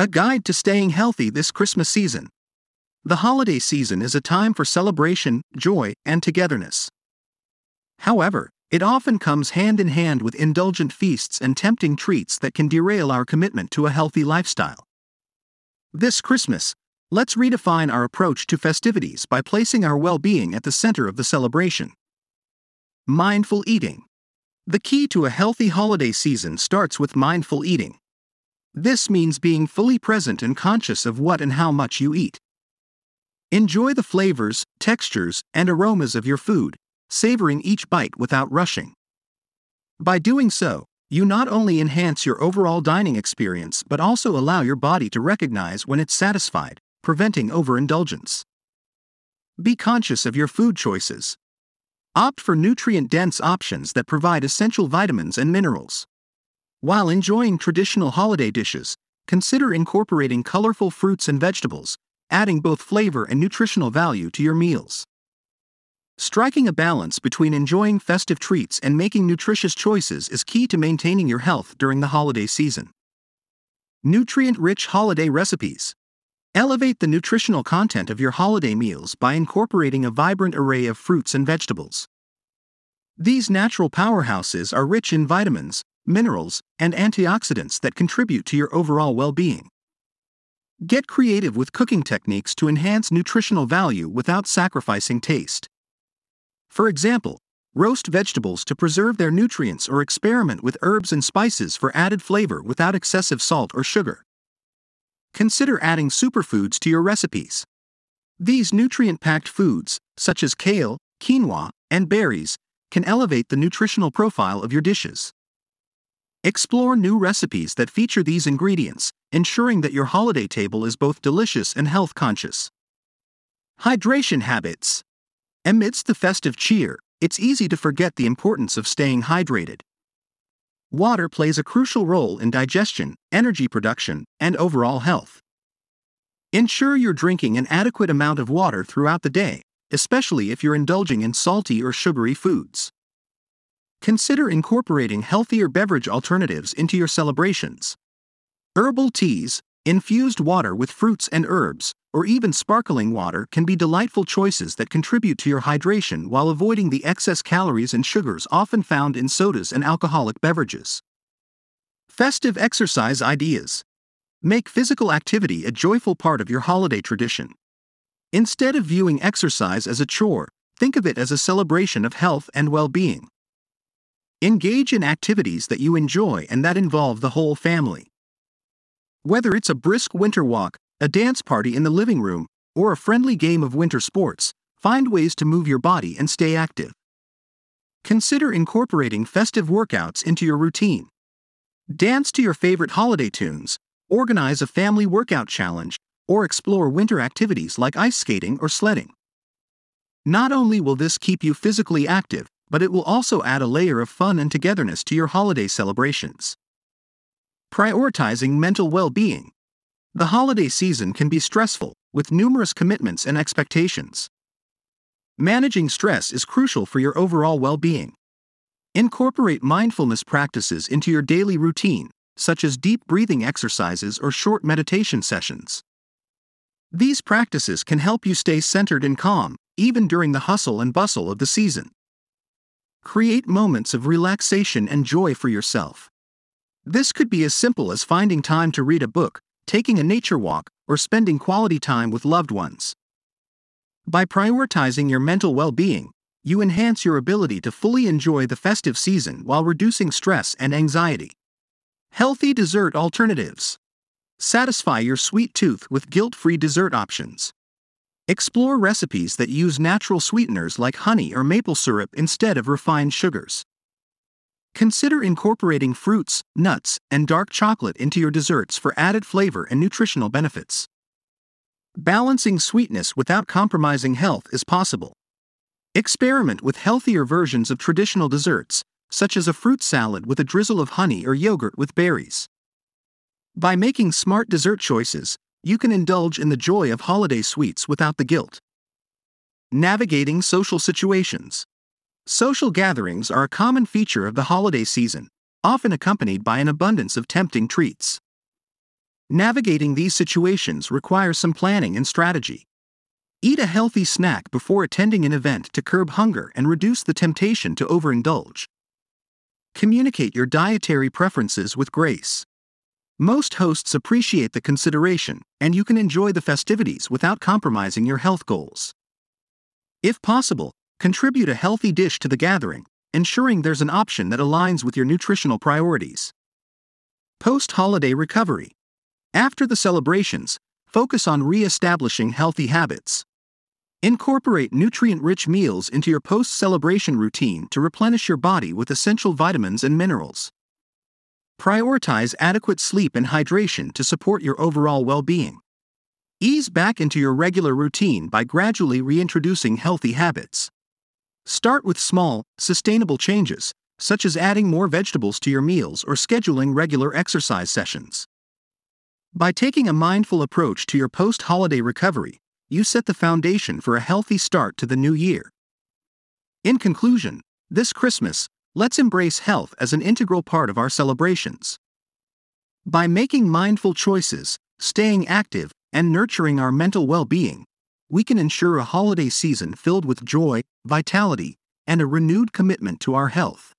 A guide to staying healthy this Christmas season. The holiday season is a time for celebration, joy, and togetherness. However, it often comes hand in hand with indulgent feasts and tempting treats that can derail our commitment to a healthy lifestyle. This Christmas, let's redefine our approach to festivities by placing our well being at the center of the celebration. Mindful eating. The key to a healthy holiday season starts with mindful eating. This means being fully present and conscious of what and how much you eat. Enjoy the flavors, textures, and aromas of your food, savoring each bite without rushing. By doing so, you not only enhance your overall dining experience but also allow your body to recognize when it's satisfied, preventing overindulgence. Be conscious of your food choices. Opt for nutrient dense options that provide essential vitamins and minerals. While enjoying traditional holiday dishes, consider incorporating colorful fruits and vegetables, adding both flavor and nutritional value to your meals. Striking a balance between enjoying festive treats and making nutritious choices is key to maintaining your health during the holiday season. Nutrient rich holiday recipes. Elevate the nutritional content of your holiday meals by incorporating a vibrant array of fruits and vegetables. These natural powerhouses are rich in vitamins, minerals, and antioxidants that contribute to your overall well being. Get creative with cooking techniques to enhance nutritional value without sacrificing taste. For example, roast vegetables to preserve their nutrients or experiment with herbs and spices for added flavor without excessive salt or sugar. Consider adding superfoods to your recipes. These nutrient packed foods, such as kale, quinoa, and berries, can elevate the nutritional profile of your dishes. Explore new recipes that feature these ingredients, ensuring that your holiday table is both delicious and health conscious. Hydration habits. Amidst the festive cheer, it's easy to forget the importance of staying hydrated. Water plays a crucial role in digestion, energy production, and overall health. Ensure you're drinking an adequate amount of water throughout the day, especially if you're indulging in salty or sugary foods. Consider incorporating healthier beverage alternatives into your celebrations. Herbal teas, infused water with fruits and herbs, or even sparkling water can be delightful choices that contribute to your hydration while avoiding the excess calories and sugars often found in sodas and alcoholic beverages. Festive exercise ideas. Make physical activity a joyful part of your holiday tradition. Instead of viewing exercise as a chore, think of it as a celebration of health and well being. Engage in activities that you enjoy and that involve the whole family. Whether it's a brisk winter walk, a dance party in the living room, or a friendly game of winter sports, find ways to move your body and stay active. Consider incorporating festive workouts into your routine. Dance to your favorite holiday tunes, organize a family workout challenge, or explore winter activities like ice skating or sledding. Not only will this keep you physically active, but it will also add a layer of fun and togetherness to your holiday celebrations. Prioritizing mental well being. The holiday season can be stressful, with numerous commitments and expectations. Managing stress is crucial for your overall well being. Incorporate mindfulness practices into your daily routine, such as deep breathing exercises or short meditation sessions. These practices can help you stay centered and calm, even during the hustle and bustle of the season. Create moments of relaxation and joy for yourself. This could be as simple as finding time to read a book, taking a nature walk, or spending quality time with loved ones. By prioritizing your mental well being, you enhance your ability to fully enjoy the festive season while reducing stress and anxiety. Healthy dessert alternatives. Satisfy your sweet tooth with guilt free dessert options. Explore recipes that use natural sweeteners like honey or maple syrup instead of refined sugars. Consider incorporating fruits, nuts, and dark chocolate into your desserts for added flavor and nutritional benefits. Balancing sweetness without compromising health is possible. Experiment with healthier versions of traditional desserts, such as a fruit salad with a drizzle of honey or yogurt with berries. By making smart dessert choices, you can indulge in the joy of holiday sweets without the guilt. Navigating social situations. Social gatherings are a common feature of the holiday season, often accompanied by an abundance of tempting treats. Navigating these situations requires some planning and strategy. Eat a healthy snack before attending an event to curb hunger and reduce the temptation to overindulge. Communicate your dietary preferences with grace. Most hosts appreciate the consideration, and you can enjoy the festivities without compromising your health goals. If possible, contribute a healthy dish to the gathering, ensuring there's an option that aligns with your nutritional priorities. Post holiday recovery. After the celebrations, focus on re establishing healthy habits. Incorporate nutrient rich meals into your post celebration routine to replenish your body with essential vitamins and minerals. Prioritize adequate sleep and hydration to support your overall well being. Ease back into your regular routine by gradually reintroducing healthy habits. Start with small, sustainable changes, such as adding more vegetables to your meals or scheduling regular exercise sessions. By taking a mindful approach to your post holiday recovery, you set the foundation for a healthy start to the new year. In conclusion, this Christmas, let's embrace health as an integral part of our celebrations. By making mindful choices, staying active, and nurturing our mental well being, we can ensure a holiday season filled with joy, vitality, and a renewed commitment to our health.